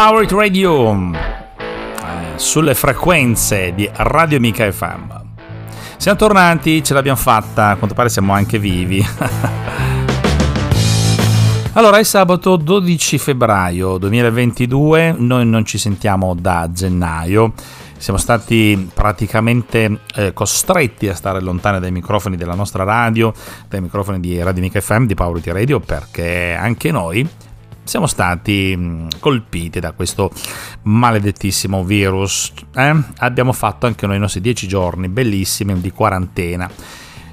Power Radio eh, sulle frequenze di Radio Amica FM. Siamo tornati, ce l'abbiamo fatta, a quanto pare siamo anche vivi. allora, è sabato 12 febbraio 2022, noi non ci sentiamo da gennaio. Siamo stati praticamente eh, costretti a stare lontani dai microfoni della nostra radio, dai microfoni di Radio Amica FM, di Power It Radio, perché anche noi siamo stati mm, colpiti da questo maledettissimo virus. Eh? Abbiamo fatto anche noi i nostri dieci giorni bellissimi di quarantena.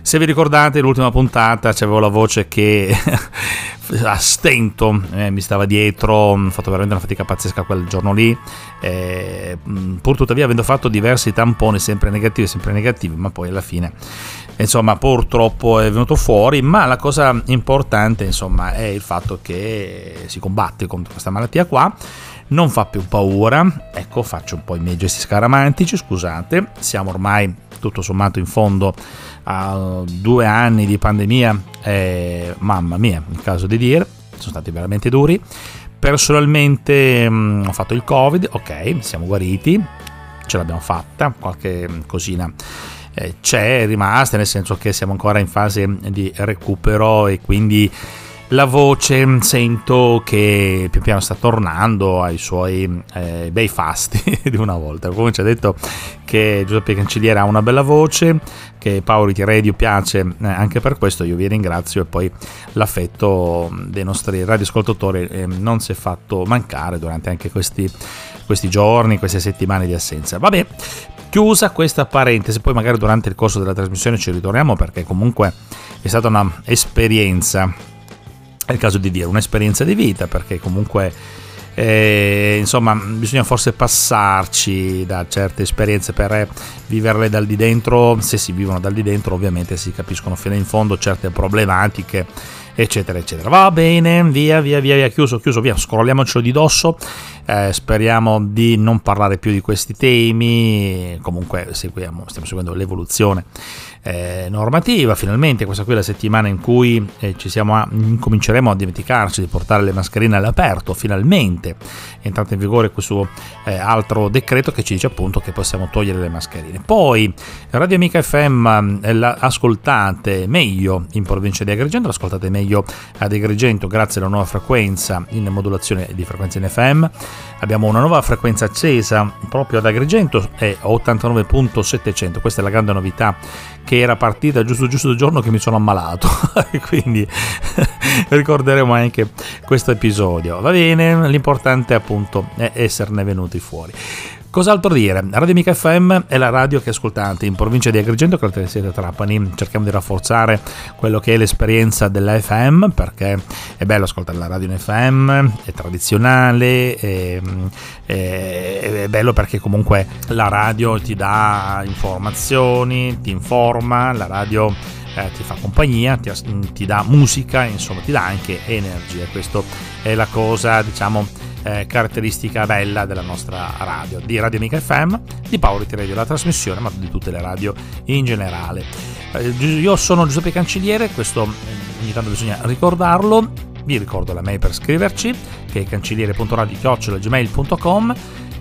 Se vi ricordate, l'ultima puntata c'avevo la voce che a stento eh, mi stava dietro, ho fatto veramente una fatica pazzesca quel giorno lì. Eh, mm, pur tuttavia, avendo fatto diversi tamponi, sempre negativi, sempre negativi, ma poi alla fine insomma purtroppo è venuto fuori. Ma la cosa importante insomma è il fatto che si combatte contro questa malattia qua. Non fa più paura. Ecco faccio un po' i miei gesti scaramantici scusate. Siamo ormai tutto sommato in fondo a due anni di pandemia eh, mamma mia il caso di dire sono stati veramente duri. Personalmente mh, mm, ho fatto il covid ok siamo guariti ce l'abbiamo fatta qualche cosina eh, c'è, rimasta, nel senso che siamo ancora in fase di recupero e quindi la voce sento che pian piano sta tornando ai suoi eh, bei fasti di una volta. Come ci ha detto che Giuseppe Cancelliere ha una bella voce, che Paolo Radio piace eh, anche per questo, io vi ringrazio e poi l'affetto dei nostri radioascoltatori eh, non si è fatto mancare durante anche questi, questi giorni, queste settimane di assenza. Vabbè, Chiusa questa parentesi, poi magari durante il corso della trasmissione ci ritorniamo perché comunque è stata un'esperienza, è il caso di dire, un'esperienza di vita perché comunque eh, insomma bisogna forse passarci da certe esperienze per viverle dal di dentro, se si vivono dal di dentro ovviamente si capiscono fino in fondo certe problematiche eccetera eccetera. Va bene via via via via chiuso chiuso via scrolliamocelo di dosso. Eh, speriamo di non parlare più di questi temi, comunque seguiamo, stiamo seguendo l'evoluzione eh, normativa. Finalmente questa qui è la settimana in cui eh, ci siamo a, cominceremo a dimenticarci di portare le mascherine all'aperto. Finalmente è entrato in vigore questo eh, altro decreto che ci dice appunto che possiamo togliere le mascherine. Poi Radio Amica FM eh, la ascoltate meglio in provincia di Agrigento, l'ascoltate meglio ad Agrigento grazie alla nuova frequenza in modulazione di frequenza in FM. Abbiamo una nuova frequenza accesa proprio ad Agrigento, è 89.700, questa è la grande novità che era partita giusto giusto il giorno che mi sono ammalato. Quindi ricorderemo anche questo episodio. Va bene l'importante appunto è esserne venuti fuori Cos'altro dire? Radio Mica FM è la radio che ascoltate in provincia di Agrigento, che siete Trapani. Cerchiamo di rafforzare quello che è l'esperienza della FM perché è bello ascoltare la radio in FM, è tradizionale, è, è, è bello perché comunque la radio ti dà informazioni, ti informa, la radio eh, ti fa compagnia, ti, ti, dà musica, insomma ti dà anche energia. Questa è la cosa, diciamo, eh, caratteristica bella della nostra radio, di Radio Amica FM, di Power Radio, la trasmissione, ma di tutte le radio in generale. Eh, io sono Giuseppe Cancelliere, questo eh, ogni tanto bisogna ricordarlo, vi ricordo la mail per scriverci, che è cancelliere.radio.gmail.com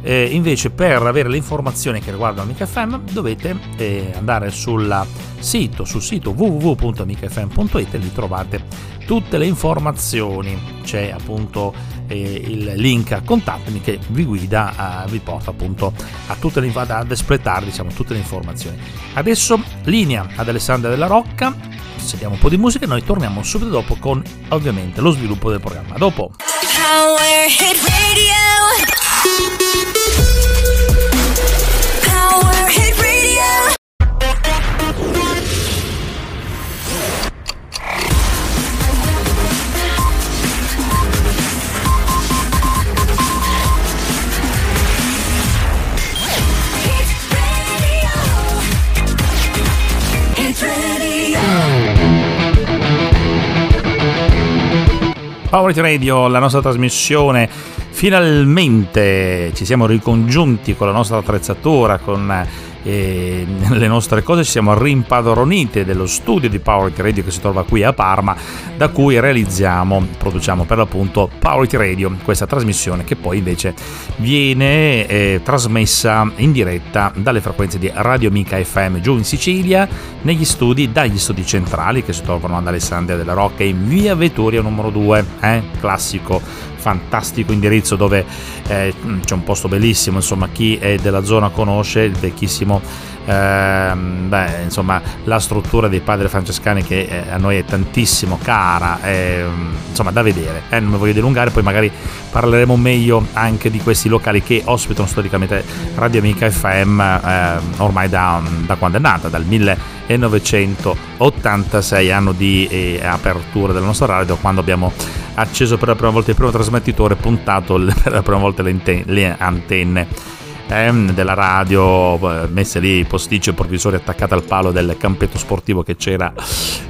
eh, invece per avere le informazioni che riguardano Amica FM dovete eh, andare sul sito, sul sito www.amicafm.it e lì trovate tutte le informazioni. C'è appunto eh, il link a contattami che vi guida, eh, vi porta appunto a tutte le, ad espletare diciamo, tutte le informazioni. Adesso linea ad Alessandra della Rocca, sentiamo un po' di musica e noi torniamo subito dopo con ovviamente lo sviluppo del programma. Dopo. Power Hit Radio. Power Radio, la nostra trasmissione. Finalmente ci siamo ricongiunti con la nostra attrezzatura, con e le nostre cose ci siamo rimpadronite dello studio di Power Radio che si trova qui a Parma da cui realizziamo, produciamo per l'appunto Power Radio, questa trasmissione che poi invece viene eh, trasmessa in diretta dalle frequenze di Radio Mica FM giù in Sicilia negli studi, dagli studi centrali che si trovano ad Alessandria della Rocca in via Vettoria numero 2, eh? classico fantastico indirizzo dove eh, c'è un posto bellissimo, insomma chi è della zona conosce il vecchissimo eh, beh, insomma, la struttura dei padri francescani che eh, a noi è tantissimo cara, insomma da vedere, eh, non mi voglio dilungare, poi magari parleremo meglio anche di questi locali che ospitano storicamente Radio Amica FM eh, ormai da, da, quando è nata, dal 1986 anno di eh, apertura della nostra radio, quando abbiamo acceso per la prima volta il primo trasmettitore puntato per la prima volta le antenne eh, della radio eh, messe lì posticcio e provvisori attaccate al palo del campetto sportivo che c'era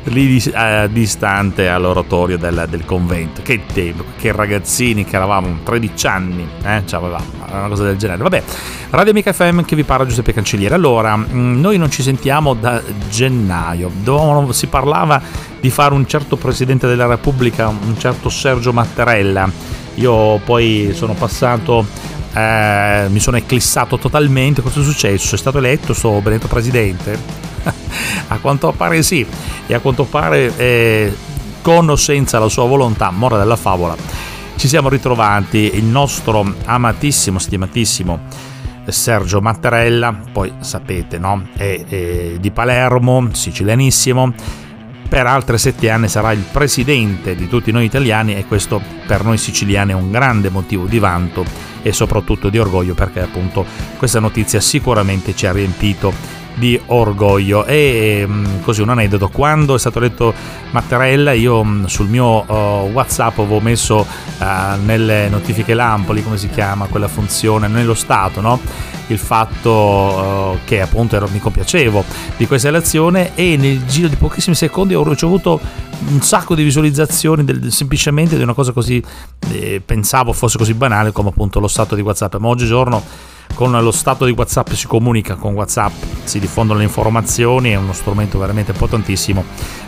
lì eh, distante all'oratorio del, del, convento. Che tempo, che ragazzini che eravamo 13 anni eh, cioè una cosa del genere. Vabbè Radio Amica FM che vi parla Giuseppe Cancelliere. Allora mm, noi non ci sentiamo da gennaio. Dove si parlava di fare un certo Presidente della Repubblica un certo Sergio Mattarella. Io poi sono passato eh, mi sono eclissato totalmente. Cosa è successo? È stato eletto, sto benedetto presidente? a quanto pare sì, e a quanto pare eh, con o senza la sua volontà, mora della favola, ci siamo ritrovati il nostro amatissimo, stimatissimo Sergio Mattarella, poi sapete, no? È, è di Palermo, sicilianissimo per altri sette anni sarà il presidente di tutti noi italiani e questo per noi siciliani è un grande motivo di vanto e soprattutto di orgoglio perché appunto questa notizia sicuramente ci ha riempito di orgoglio. E mm, così un aneddoto. Quando è stato eletto Mattarella io mm, sul mio uh, whatsapp avevo messo uh, nelle notifiche lampoli come si chiama quella funzione nello stato no? il fatto uh, che appunto ero, mi compiacevo di questa elezione e nel giro di pochissimi secondi ho ricevuto un sacco di visualizzazioni del, semplicemente di una cosa così eh, pensavo fosse così banale come appunto lo stato di whatsapp. Ma oggigiorno con lo stato di WhatsApp si comunica con WhatsApp, si diffondono le informazioni, è uno strumento veramente potentissimo,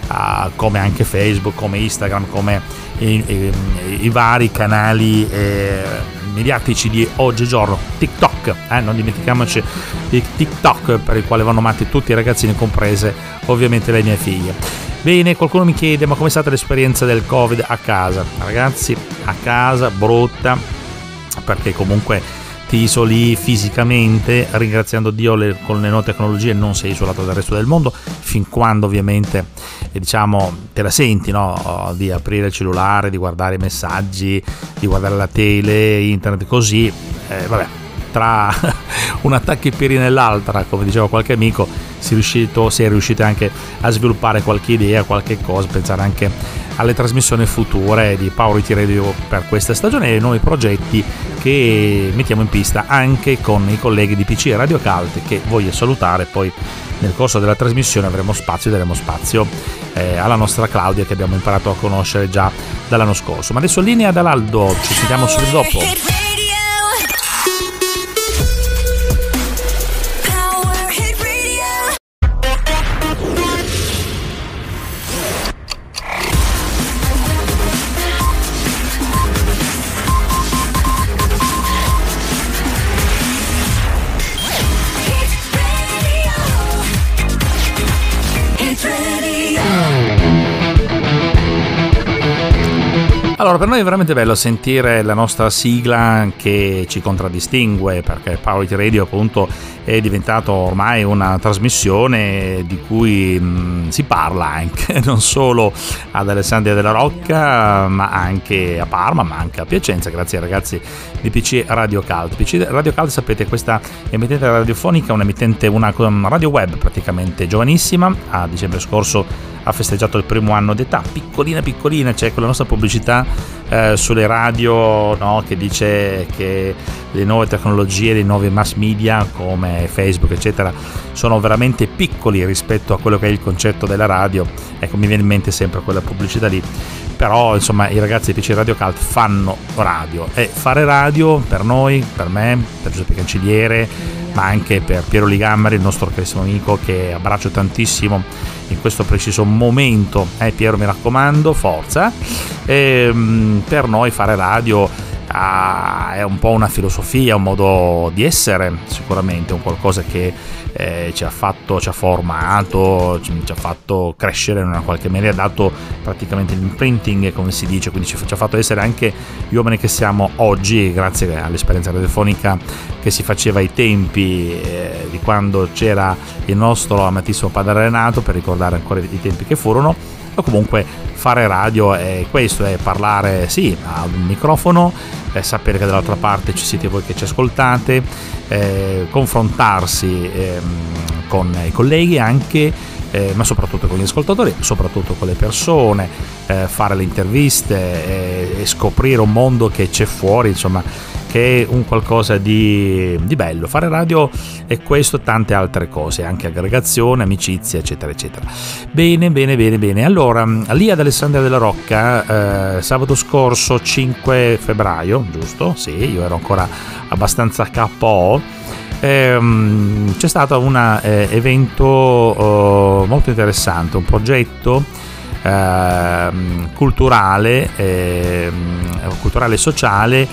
uh, come anche Facebook, come Instagram, come i, i, i vari canali eh, mediatici di oggigiorno, TikTok, eh, non dimentichiamoci di TikTok per il quale vanno amati tutti i ragazzini, comprese ovviamente le mie figlie. Bene, qualcuno mi chiede ma com'è stata l'esperienza del Covid a casa? Ragazzi, a casa brutta, perché comunque ti isoli fisicamente, ringraziando Dio le, con le nuove tecnologie non sei isolato dal resto del mondo, fin quando ovviamente eh, diciamo, te la senti no? di aprire il cellulare, di guardare i messaggi, di guardare la tele, internet, così, eh, vabbè, tra un attacco e nell'altra, come diceva qualche amico, si è riuscito, si è riuscito anche a sviluppare qualche idea, qualche cosa, pensare anche alle trasmissioni future di Power IT Radio per questa stagione e nuovi progetti che mettiamo in pista anche con i colleghi di PC Radio Cult che voglio salutare. Poi nel corso della trasmissione avremo spazio daremo spazio eh, alla nostra Claudia che abbiamo imparato a conoscere già dall'anno scorso. Ma adesso linea dall'Aldo ci sentiamo subito dopo Allora, per noi è veramente bello sentire la nostra sigla che ci contraddistingue, perché Power Radio appunto è diventato ormai una trasmissione di cui mh, mm, si parla anche, non solo ad Alessandria della Rocca, ma anche a Parma, ma anche a Piacenza, grazie ai ragazzi di PC Radio Cult. PC Radio Cult, sapete, questa emittente radiofonica, un'emittente, una radio web praticamente giovanissima, a dicembre scorso ha festeggiato il primo anno d'età, piccolina piccolina, c'è cioè con la nostra pubblicità eh, sulle radio no, che dice che le nuove tecnologie, le nuove mass media come Facebook eccetera sono veramente piccoli rispetto a quello che è il concetto della radio, ecco mi viene in mente sempre quella pubblicità lì, però insomma i ragazzi di PC Radio Cult fanno radio. E fare radio per noi, per me, per Giuseppe Cancelliere, ma anche per Piero Ligambari, il nostro carissimo amico che abbraccio tantissimo in questo preciso momento. Eh, Piero, mi raccomando, forza. E, ehm, per noi fare radio ah, è un po' una filosofia, un modo di essere, sicuramente, un qualcosa che eh, ci ha fatto, ci ha formato, ci, ci, ha fatto crescere in una qualche maniera, ha dato praticamente l'imprinting, come si dice, quindi ci, ci, ha fatto essere anche gli uomini che siamo oggi, grazie all'esperienza radiofonica che si faceva ai tempi eh, di quando c'era il nostro amatissimo padre Renato, per ricordare ancora i tempi che furono, o comunque fare radio è questo, è parlare sì a un microfono, eh, sapere che dall'altra parte ci siete voi che ci ascoltate, eh, confrontarsi eh, con i colleghi anche, eh, ma soprattutto con gli ascoltatori, soprattutto con le persone, eh, fare le interviste eh, e scoprire un mondo che c'è fuori, insomma che è un qualcosa di, di bello. Fare radio è questo e tante altre cose, anche aggregazione, amicizia, eccetera, eccetera. Bene, bene, bene, bene. Allora, lì ad Alessandria della Rocca, eh, sabato scorso 5 febbraio, giusto? Sì, io ero ancora abbastanza KO. Ehm, c'è stato un eh, evento oh, molto interessante, un progetto eh, culturale, eh, culturale e sociale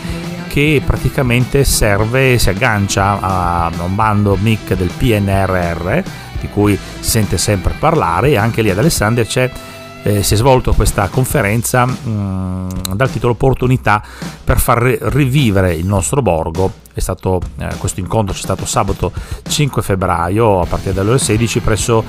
che praticamente serve, si aggancia a un bando MIC del PNRR, di cui sente sempre parlare, e anche lì ad Alessandria c'è eh, si è svolto questa conferenza mh, mm, dal titolo Opportunità per far rivivere il nostro borgo. Stato, eh, questo incontro c'è stato sabato 5 febbraio a partire dalle ore 16 presso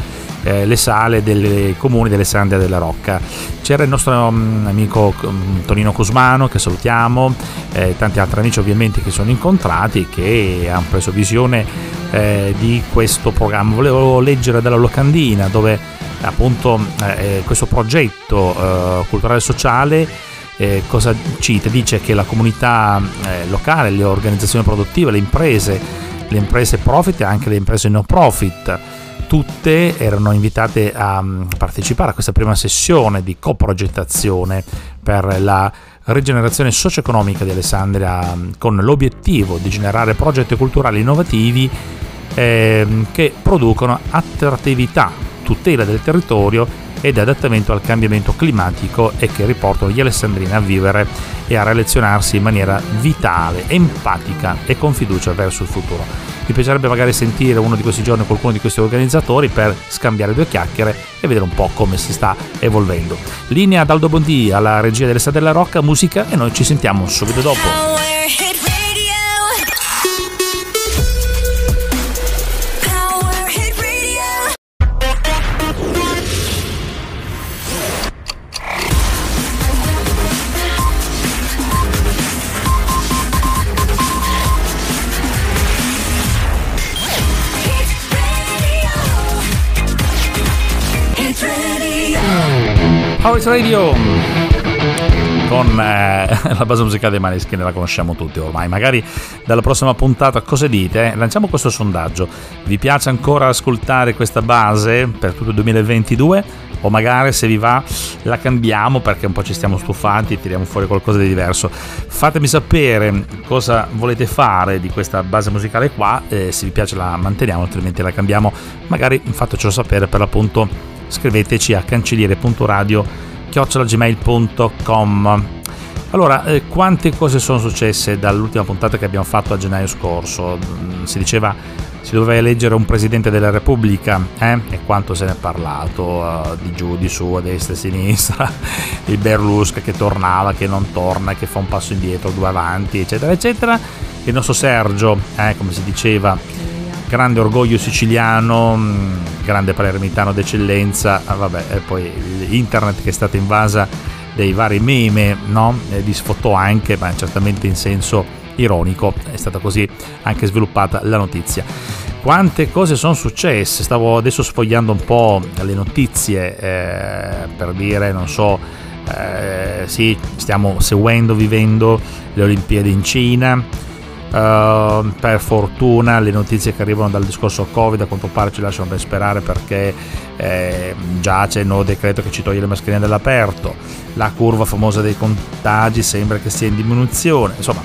eh, le sale dei comuni dell'Alessandria della Rocca. C'era il nostro um, amico um, Tonino Cusmano che salutiamo, eh, tanti altri amici ovviamente che sono incontrati che hanno preso visione eh, di questo programma. Volevo leggere dalla locandina dove appunto eh, eh, questo progetto eh, culturale e sociale eh, cosa cita? Dice che la comunità eh, locale, le organizzazioni produttive, le imprese, le imprese profit e anche le imprese no profit, tutte erano invitate a um, partecipare a questa prima sessione di coprogettazione per la rigenerazione socio-economica di Alessandria um, con l'obiettivo di generare progetti culturali innovativi eh, che producono attrattività tutela del territorio ed adattamento al cambiamento climatico e che riportano gli alessandrini a vivere e a relazionarsi in maniera vitale, empatica e con fiducia verso il futuro. Mi piacerebbe magari sentire uno di questi giorni qualcuno di questi organizzatori per scambiare due chiacchiere e vedere un po' come si sta evolvendo. Linea ad Aldo Bondi alla regia dell'Estate della Rocca, musica e noi ci sentiamo subito dopo. House Radio? Con eh, la base musicale dei Maneskin la conosciamo tutti ormai. Magari dalla prossima puntata cosa dite? lanciamo questo sondaggio. Vi piace ancora ascoltare questa base per tutto il 2022 o magari se vi va la cambiamo perché un po' ci stiamo stufati e tiriamo fuori qualcosa di diverso. Fatemi sapere cosa volete fare di questa base musicale qua eh, se vi piace la manteniamo altrimenti la cambiamo. Magari fatecelo sapere per l'appunto scriveteci a cancelliere.radio chiocciolagmail.com allora, eh, quante cose sono successe dall'ultima puntata che abbiamo fatto a gennaio scorso? Mm, si diceva si doveva eleggere un presidente della Repubblica, eh? e quanto se ne è parlato uh, di giù, di su, a destra e a sinistra, il Berlusca che tornava, che non torna, che fa un passo indietro, due avanti, eccetera, eccetera. Il nostro Sergio, eh, come si diceva, grande orgoglio siciliano, mm, grande palermitano d'eccellenza, ah, vabbè, e poi internet che è stata invasa dei vari meme, no? E di sfottò anche, ma certamente in senso ironico, è stata così anche sviluppata la notizia. Quante cose sono successe? Stavo adesso sfogliando un po' le notizie eh, per dire, non so, eh, sì, stiamo seguendo, vivendo le Olimpiadi in Cina. Uh, per fortuna le notizie che arrivano dal discorso Covid a quanto pare ci lasciano ben sperare perché eh, già c'è il nuovo decreto che ci toglie le mascherine dall'aperto, la curva famosa dei contagi sembra che sia in diminuzione, insomma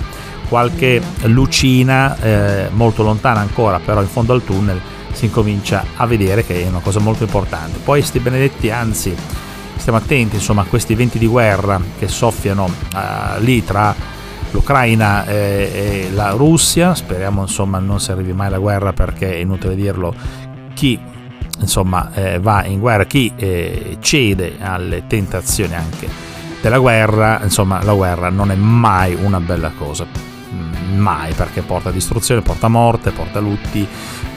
qualche lucina eh, molto lontana ancora, però in fondo al tunnel si incomincia a vedere che è una cosa molto importante. Poi sti benedetti, anzi, stiamo attenti insomma, a questi venti di guerra che soffiano uh, lì tra l'Ucraina e, e, la Russia. Speriamo insomma non si arrivi mai alla guerra perché è inutile dirlo. Chi insomma eh, va in guerra, chi eh, cede alle tentazioni anche della guerra, insomma la guerra non è mai una bella cosa mai perché porta distruzione, porta morte, porta lutti,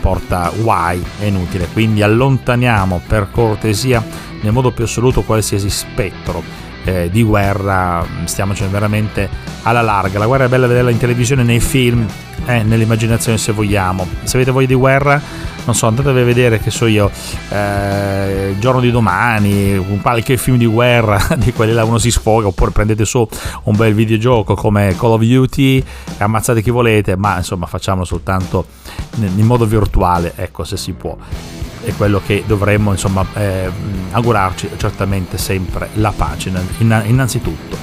porta guai, è inutile. Quindi allontaniamo per cortesia nel modo più assoluto qualsiasi spettro eh, di guerra, stiamocene veramente alla larga. La guerra è bella vederla in televisione, nei film, eh, nell'immaginazione se vogliamo. Se avete voglia di guerra, non so, andatevi a vedere, che so io, eh, Giorno di domani, un qualche film di guerra, di quelli là uno si sfoga, oppure prendete su un bel videogioco come Call of Duty ammazzate chi volete, ma insomma facciamolo soltanto in modo virtuale, ecco se si può è quello che dovremmo insomma eh, augurarci certamente sempre la pace innanzitutto.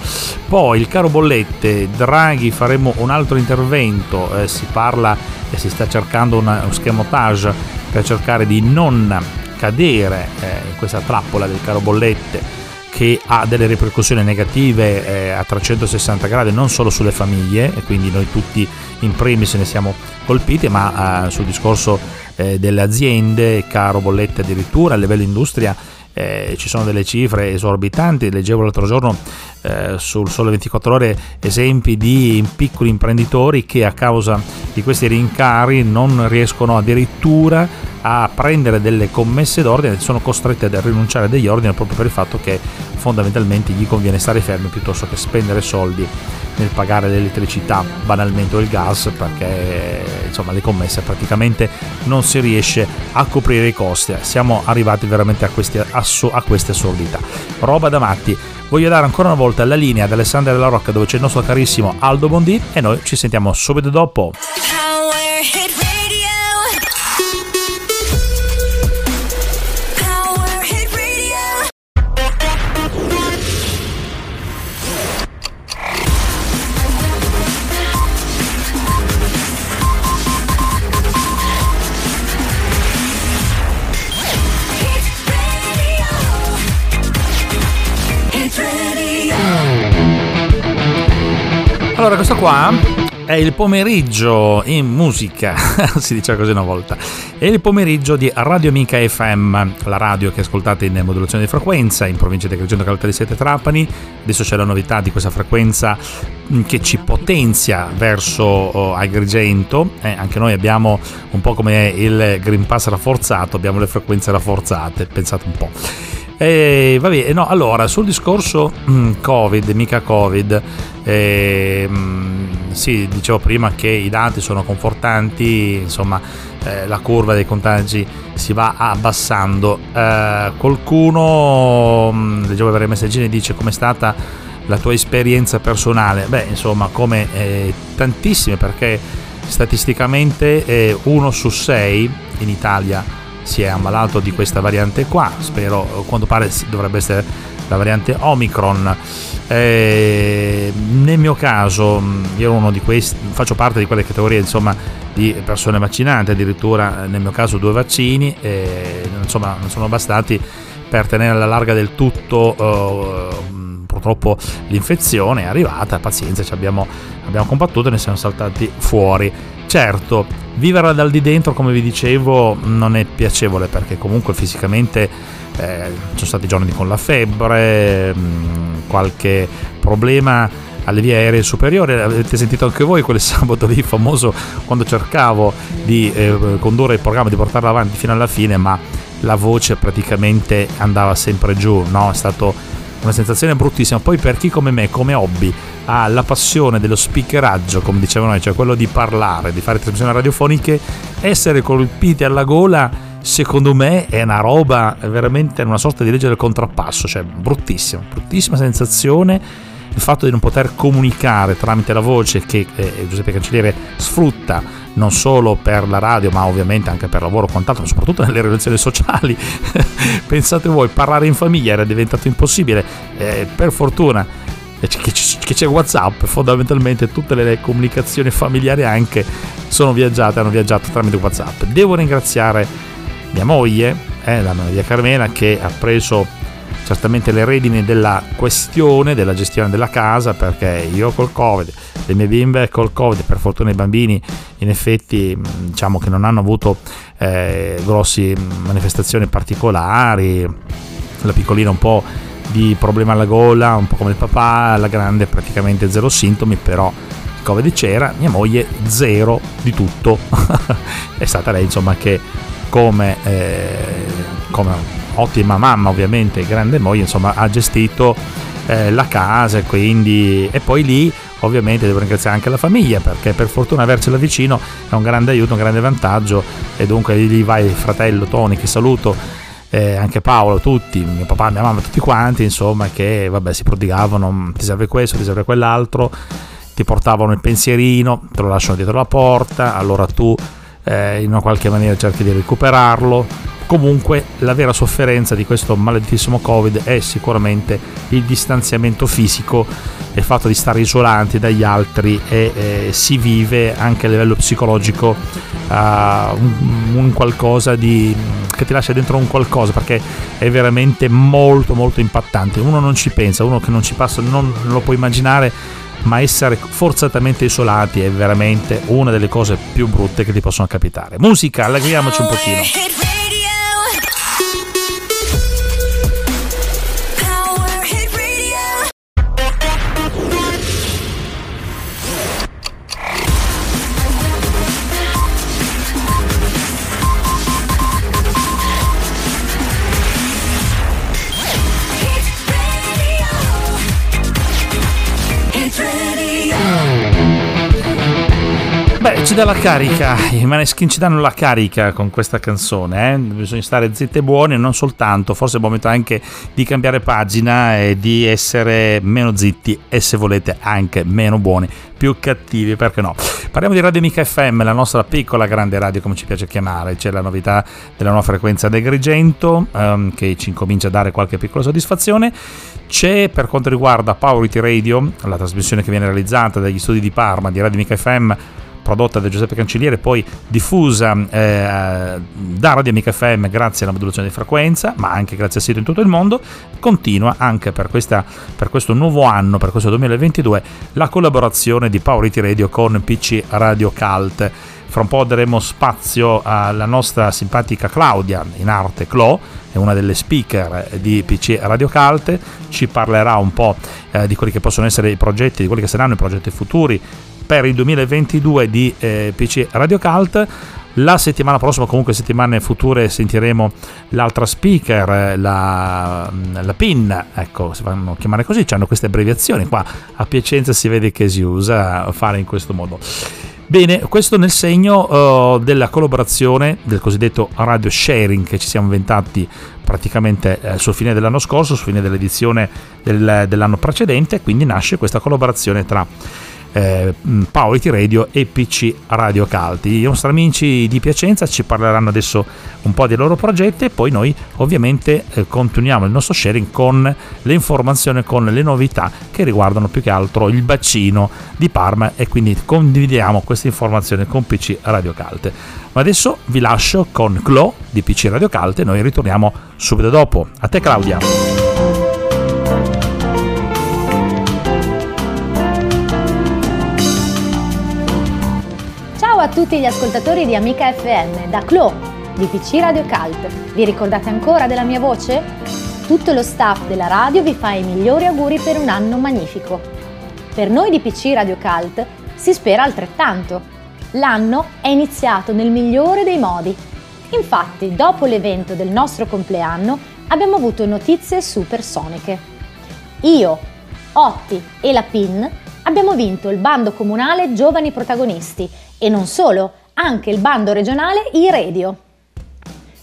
Poi il caro bollette Draghi faremo un altro intervento. Eh, si parla e si sta cercando una, un schemotage per cercare di non cadere eh, in questa trappola del caro bollette che ha delle ripercussioni negative eh, a 360 gradi non solo sulle famiglie e quindi noi tutti in primis ne siamo colpiti ma eh, sul discorso eh, delle aziende, caro bollette addirittura a livello industria eh, ci sono delle cifre esorbitanti, leggevo l'altro giorno eh, sul Sole 24 Ore esempi di piccoli imprenditori che a causa di questi rincari non riescono addirittura a prendere delle commesse d'ordine, sono costretti a rinunciare a degli ordini proprio per il fatto che fondamentalmente gli conviene stare fermi piuttosto che spendere soldi nel pagare l'elettricità banalmente o il gas perché insomma le commesse praticamente non si riesce a coprire i costi. Siamo arrivati veramente a, questi, a queste assurdità. Roba da matti. Voglio dare ancora una volta la linea ad Alessandra della Rocca dove c'è il nostro carissimo Aldo Bondi e noi ci sentiamo subito dopo questo qua è il pomeriggio in musica, si diceva così una volta. È il pomeriggio di Radio Amica FM, la radio che ascoltate in modulazione di frequenza in provincia di Agrigento Caltari 7 Trapani. Adesso c'è la novità di questa frequenza mm, che ci potenzia verso oh, Agrigento. Eh, anche noi abbiamo un po' come il Green Pass rafforzato, abbiamo le frequenze rafforzate, pensate un po'. E vabbè, no, allora sul discorso mm, Covid, mica Covid, eh, sì, dicevo prima che i dati sono confortanti, insomma, eh, la curva dei contagi si va abbassando. Eh, qualcuno, mm, leggevo per i messaggini, dice com'è stata la tua esperienza personale. Beh, insomma, come eh, tantissime, perché statisticamente eh, uno su sei in Italia si è ammalato di questa variante qua, spero, quanto pare dovrebbe essere la variante Omicron. Eh, nel mio caso, io uno di questi, faccio parte di quelle categorie insomma, di persone vaccinate, addirittura nel mio caso due vaccini, e, insomma non sono bastati per tenere alla larga del tutto. Uh, purtroppo l'infezione è arrivata, pazienza, abbiamo, abbiamo combattuto e ne siamo saltati fuori. Certo, vivere dal di dentro, come vi dicevo, non è piacevole perché comunque fisicamente eh, ci sono stati giorni con la febbre, mh, mm, qualche problema alle vie aeree superiori. Avete sentito anche voi quel sabato lì famoso quando cercavo di eh, condurre il programma, di portarlo avanti fino alla fine, ma la voce praticamente andava sempre giù, no? È stato una sensazione bruttissima. Poi per chi come me, come hobby, ha la passione dello speakeraggio, come dicevano noi, cioè quello di parlare, di fare trasmissioni radiofoniche, essere colpiti alla gola secondo me è una roba veramente una sorta di legge del contrappasso, cioè bruttissima, bruttissima sensazione il fatto di non poter comunicare tramite la voce che eh, Giuseppe Cancelliere sfrutta non solo per la radio ma ovviamente anche per lavoro e quant'altro, soprattutto nelle relazioni sociali. Pensate voi, parlare in famiglia era diventato impossibile, eh, per fortuna eh, che c'è Whatsapp, fondamentalmente tutte le comunicazioni familiari anche sono viaggiate, hanno viaggiato tramite Whatsapp. Devo ringraziare mia moglie, eh, la Maria Carmena, che ha preso certamente le redini della questione della gestione della casa perché io col covid le mie bimbe col covid per fortuna i bambini in effetti diciamo che non hanno avuto eh, grossi manifestazioni particolari. La piccolina un po' di problema alla gola un po' come il papà la grande praticamente zero sintomi però il covid c'era mia moglie zero di tutto. È stata lei insomma che come, eh, come ottima mamma ovviamente, grande moglie, insomma ha gestito eh, la casa quindi e poi lì ovviamente devo ringraziare anche la famiglia perché per fortuna avercela vicino è un grande aiuto, un grande vantaggio e dunque lì vai fratello Tony che saluto eh, anche Paolo, tutti, mio papà, mia mamma, tutti quanti, insomma, che vabbè, si prodigavano, ti serve questo, ti serve quell'altro, ti portavano il pensierino, te lo lasciano dietro la porta, allora tu eh, in una qualche maniera cerchi di recuperarlo, Comunque la vera sofferenza di questo maledetissimo Covid è sicuramente il distanziamento fisico, il fatto di stare isolanti dagli altri e eh, si vive anche a livello psicologico uh, un, un, qualcosa di, che ti lascia dentro un qualcosa perché è veramente molto molto impattante. Uno non ci pensa, uno che non ci passa non lo può immaginare ma essere forzatamente isolati è veramente una delle cose più brutte che ti possono capitare. Musica, allegriamoci un pochino. Ci dà la carica, i Maneskin ci danno la carica con questa canzone, eh? bisogna stare zitti e buoni, non soltanto, forse è il momento anche di cambiare pagina e di essere meno zitti e se volete anche meno buoni, più cattivi, perché no? Parliamo di Radio Mica FM, la nostra piccola grande radio come ci piace chiamare, c'è la novità della nuova frequenza di Agrigento um, che ci incomincia a dare qualche piccola soddisfazione. C'è per quanto riguarda Power Radio, la trasmissione che viene realizzata dagli studi di Parma di Radio Mica FM prodotta da Giuseppe Cancelliere, poi diffusa eh, da Radio Amica FM grazie alla modulazione di frequenza, ma anche grazie al sito in tutto il mondo, continua anche per, questa, per questo nuovo anno, per questo 2022, la collaborazione di Power Radio con PC Radio Cult. Fra un po' daremo spazio alla nostra simpatica Claudia, in arte Clo, è una delle speaker di PC Radio Cult, ci parlerà un po' eh, di quelli che possono essere i progetti, di quelli che saranno i progetti futuri per il 2022 di eh, PC Radio Cult. La settimana prossima, comunque settimane future, sentiremo l'altra speaker, eh, la, mm, la PIN, ecco, si fanno chiamare così, hanno queste abbreviazioni, qua a Piacenza si vede che si usa fare in questo modo. Bene, questo nel segno uh, della collaborazione del cosiddetto radio sharing che ci siamo inventati praticamente eh, sul fine dell'anno scorso, sul fine dell'edizione del, dell'anno precedente, quindi nasce questa collaborazione tra eh, Powerity Radio e PC Radio Calti. I nostri amici di Piacenza ci parleranno adesso un po' dei loro progetti e poi noi ovviamente eh, continuiamo il nostro sharing con le informazioni, con le novità che riguardano più che altro il bacino di Parma e quindi condividiamo queste informazioni con PC Radio Calte. Ma adesso vi lascio con Clo di PC Radio Calte e noi ritorniamo subito dopo. A te Claudia! A tutti gli ascoltatori di Amica FM, da Clo, di PC Radio Cult. Vi ricordate ancora della mia voce? Tutto lo staff della radio vi fa i migliori auguri per un anno magnifico. Per noi di PC Radio Cult si spera altrettanto. L'anno è iniziato nel migliore dei modi. Infatti, dopo l'evento del nostro compleanno, abbiamo avuto notizie supersoniche. Io, Otti e la PIN abbiamo vinto il bando comunale Giovani Protagonisti e non solo, anche il bando regionale I-Radio.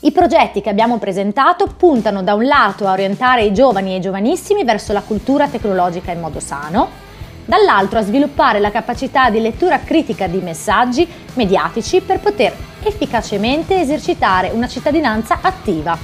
I progetti che abbiamo presentato puntano da un lato a orientare i giovani e i giovanissimi verso la cultura tecnologica in modo sano, dall'altro a sviluppare la capacità di lettura critica di messaggi mediatici per poter efficacemente esercitare una cittadinanza attiva.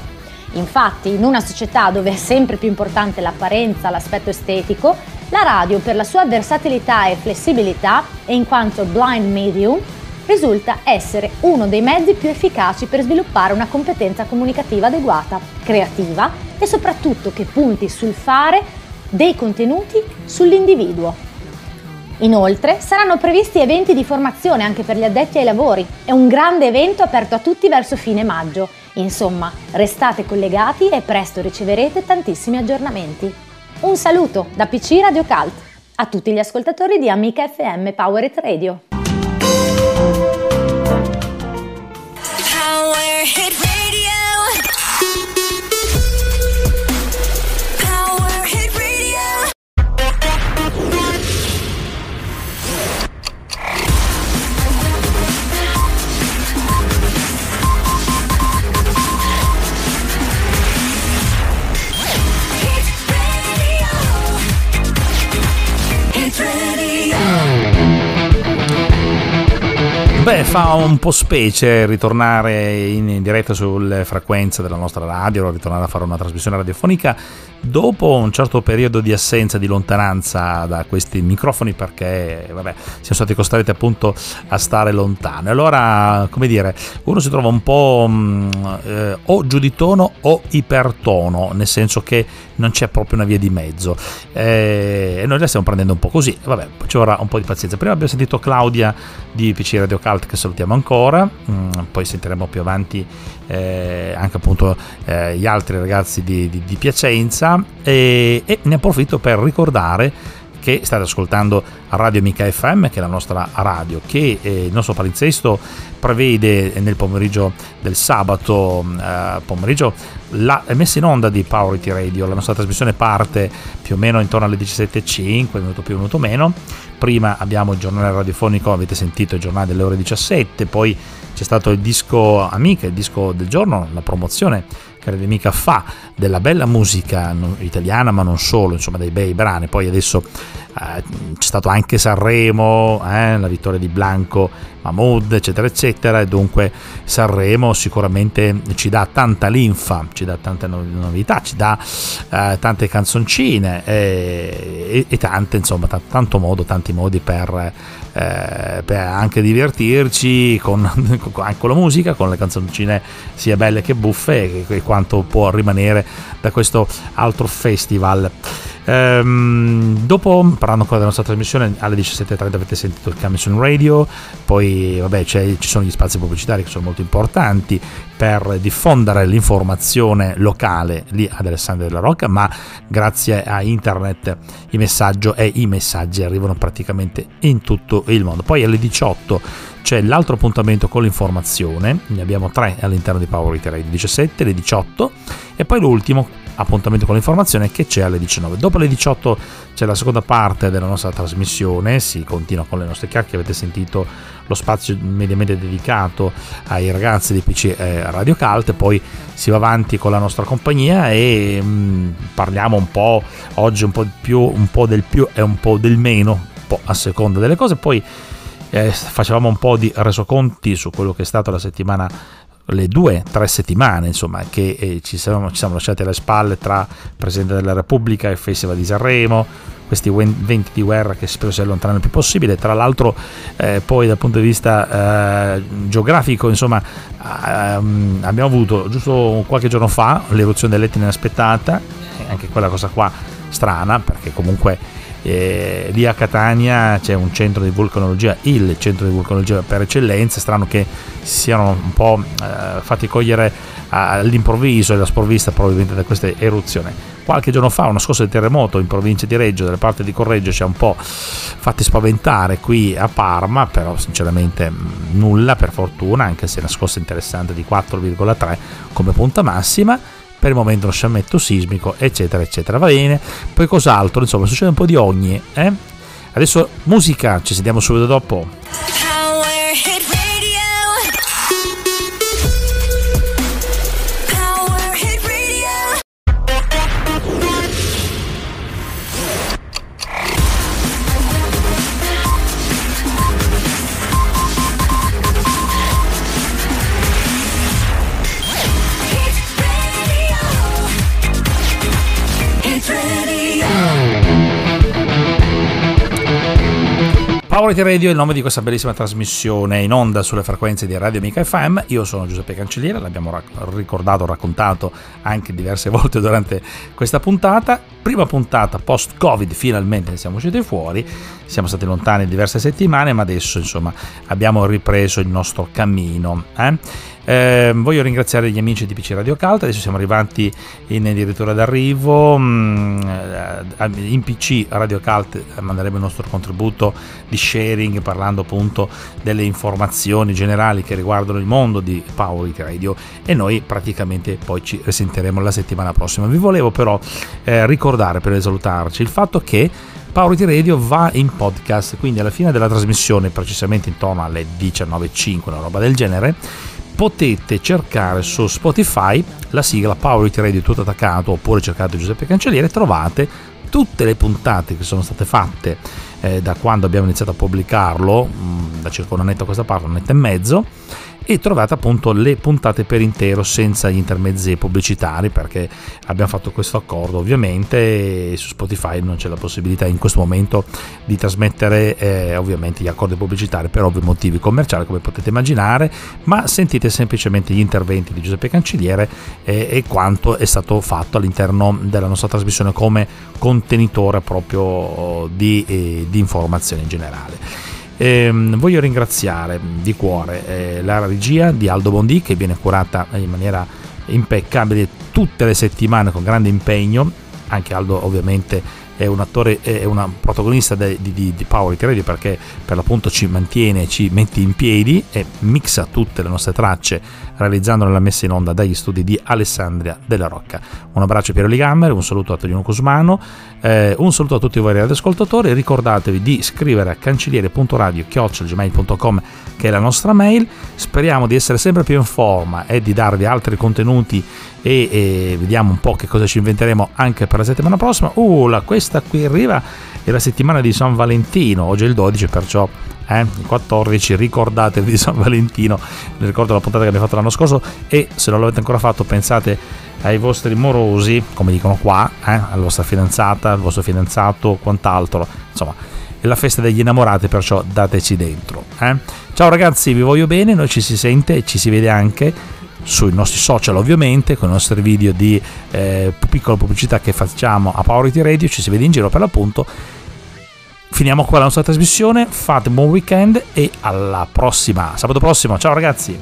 Infatti, in una società dove è sempre più importante l'apparenza, l'aspetto estetico, la radio per la sua versatilità e flessibilità e in quanto blind medium risulta essere uno dei mezzi più efficaci per sviluppare una competenza comunicativa adeguata, creativa e soprattutto che punti sul fare dei contenuti sull'individuo. Inoltre saranno previsti eventi di formazione anche per gli addetti ai lavori e un grande evento aperto a tutti verso fine maggio. Insomma, restate collegati e presto riceverete tantissimi aggiornamenti. Un saluto da PC Radio Cult a tutti gli ascoltatori di Amica FM Power It Radio. Fa un po' specie ritornare in diretta sulle frequenze della nostra radio, ritornare a fare una trasmissione radiofonica dopo un certo periodo di assenza, di lontananza da questi microfoni perché vabbè, siamo stati costretti appunto a stare lontani. Allora, come dire, uno si trova un po' mm, eh, o giù di tono o ipertono, nel senso che non c'è proprio una via di mezzo. Eh, e noi la stiamo prendendo un po' così. Vabbè, ci vorrà un po' di pazienza. Prima abbiamo sentito Claudia di PC Radio Cult che salutiamo ancora, mm, poi sentiremo più avanti eh, anche appunto eh, gli altri ragazzi di, di, di Piacenza e, e ne approfitto per ricordare che state ascoltando Radio Mica FM, che è la nostra radio, che eh, il nostro palinsesto prevede nel pomeriggio del sabato eh, pomeriggio la messa in onda di Powerity Radio. La nostra trasmissione parte più o meno intorno alle 17.05, minuto più, minuto meno. Prima abbiamo il giornale radiofonico, avete sentito il giornale delle ore 17, poi c'è stato il disco Amica, il disco del giorno, la promozione Radio Amica fa della bella musica italiana, ma non solo, insomma, dei bei brani. Poi adesso eh, c'è stato anche Sanremo, eh, la vittoria di Blanco, Mahmood, eccetera, eccetera. E dunque Sanremo sicuramente ci dà tanta linfa, ci dà tante novità, ci dà eh, tante canzoncine e, e, tante, insomma, t- tanto modo, tanti modi per, eh, per anche divertirci con, con, la musica, con le canzoncine sia belle che buffe e, e quanto può rimanere da questo altro festival. Ehm, dopo, parlando ancora della nostra trasmissione, alle 17.30 avete sentito il Commission Radio, poi vabbè, ci sono gli spazi pubblicitari che sono molto importanti per diffondere l'informazione locale lì ad Alessandria della Rocca, ma grazie a internet i messaggi e i messaggi arrivano praticamente in tutto il mondo. Poi alle 18 c'è l'altro appuntamento con l'informazione, ne abbiamo tre all'interno di Power It Radio, 17, le 18 e poi l'ultimo appuntamento con l'informazione che c'è alle 19. Dopo le 18 c'è la seconda parte della nostra trasmissione, si continua con le nostre chiacchiere, avete sentito lo spazio mediamente dedicato ai ragazzi di PC eh, Radio Cult, poi si va avanti con la nostra compagnia e mh, mm, parliamo un po' oggi un po' più, un po' del più e un po' del meno, un po' a seconda delle cose, poi eh, facevamo un po' di resoconti su quello che è stata la settimana le due tre settimane insomma, che eh, ci, siamo, ci, siamo, lasciati alle spalle tra Presidente della Repubblica e Festival di Sanremo, questi venti di guerra che spero si allontanano il più possibile. Tra l'altro, eh, poi dal punto di vista eh, geografico, insomma, ehm, abbiamo avuto giusto qualche giorno fa l'eruzione dell'Etna inaspettata, anche quella cosa qua strana, perché comunque eh, lì a Catania c'è un centro di vulcanologia, il centro di vulcanologia per eccellenza, strano che si siano un po' eh, fatti cogliere all'improvviso e alla sprovvista probabilmente da questa eruzione. Qualche giorno fa una scossa di terremoto in provincia di Reggio, dalle parti di Correggio, ci ha un po' fatti spaventare qui a Parma, però sinceramente mm, nulla per fortuna, anche se una scossa interessante di 4,3 come punta massima per il momento lo sciammetto sismico, eccetera, eccetera. Va bene, poi cos'altro? Insomma, succede un po' di ogni. Eh? Adesso musica, ci sentiamo subito dopo. Power Radio è il nome di questa bellissima trasmissione in onda sulle frequenze di Radio Amica FM. Io sono Giuseppe Cancelliere, l'abbiamo ricordato, raccontato anche diverse volte durante questa puntata. Prima puntata post-Covid, finalmente ne siamo usciti fuori. Siamo stati lontani diverse settimane, ma adesso insomma abbiamo ripreso il nostro cammino. Eh? Eh, voglio ringraziare gli amici di PC Radio Cult, adesso siamo arrivati in addirittura d'arrivo, mm, eh, in PC Radio Cult manderemo il nostro contributo di sharing parlando appunto delle informazioni generali che riguardano il mondo di Power Radio e noi praticamente poi ci risentiremo la settimana prossima. Vi volevo però eh, ricordare per esalutarci il fatto che Power Radio va in podcast, quindi alla fine della trasmissione, precisamente intorno alle 19.05, una roba del genere, potete cercare su Spotify la sigla Power It Radio tutto attaccato oppure cercate Giuseppe Cancelliere e trovate tutte le puntate che sono state fatte eh, da quando abbiamo iniziato a pubblicarlo, mh, mm, da circa un annetto a questa parte, un annetto e mezzo, e trovate appunto le puntate per intero senza gli intermezzi pubblicitari perché abbiamo fatto questo accordo ovviamente e su Spotify non c'è la possibilità in questo momento di trasmettere eh, ovviamente gli accordi pubblicitari per ovvi motivi commerciali come potete immaginare ma sentite semplicemente gli interventi di Giuseppe Cancelliere eh, e quanto è stato fatto all'interno della nostra trasmissione come contenitore proprio di, eh, di informazioni in generale. Ehm, voglio ringraziare di cuore eh, la regia di Aldo Bondi che viene curata in maniera impeccabile tutte le settimane con grande impegno. Anche Aldo ovviamente è un attore, è una protagonista di, di, di Power Radio perché per l'appunto ci mantiene, ci mette in piedi e mixa tutte le nostre tracce realizzandone la messa in onda dagli studi di Alessandria della Rocca. Un abbraccio a Piero Ligammer, un saluto a Tonino Cusmano, eh, un saluto a tutti voi radioascoltatori, ricordatevi di scrivere a cancelliere.radio.gmail.com che è la nostra mail, speriamo di essere sempre più in forma e di darvi altri contenuti e, e vediamo un po' che cosa ci inventeremo anche per la settimana prossima. Uh, la, questa qui arriva è la settimana di San Valentino, oggi è il 12 perciò eh, il 14 ricordatevi di San Valentino mi ricordo la puntata che abbiamo fatto l'anno scorso e se non l'avete ancora fatto pensate ai vostri morosi come dicono qua eh, alla vostra fidanzata al vostro fidanzato quant'altro insomma è la festa degli innamorati perciò dateci dentro eh. ciao ragazzi vi voglio bene noi ci si sente e ci si vede anche sui nostri social ovviamente con i nostri video di eh, piccola pubblicità che facciamo a Powerity Radio ci si vede in giro per l'appunto. Finiamo qua la nostra trasmissione fate un buon weekend e alla prossima sabato prossimo ciao ragazzi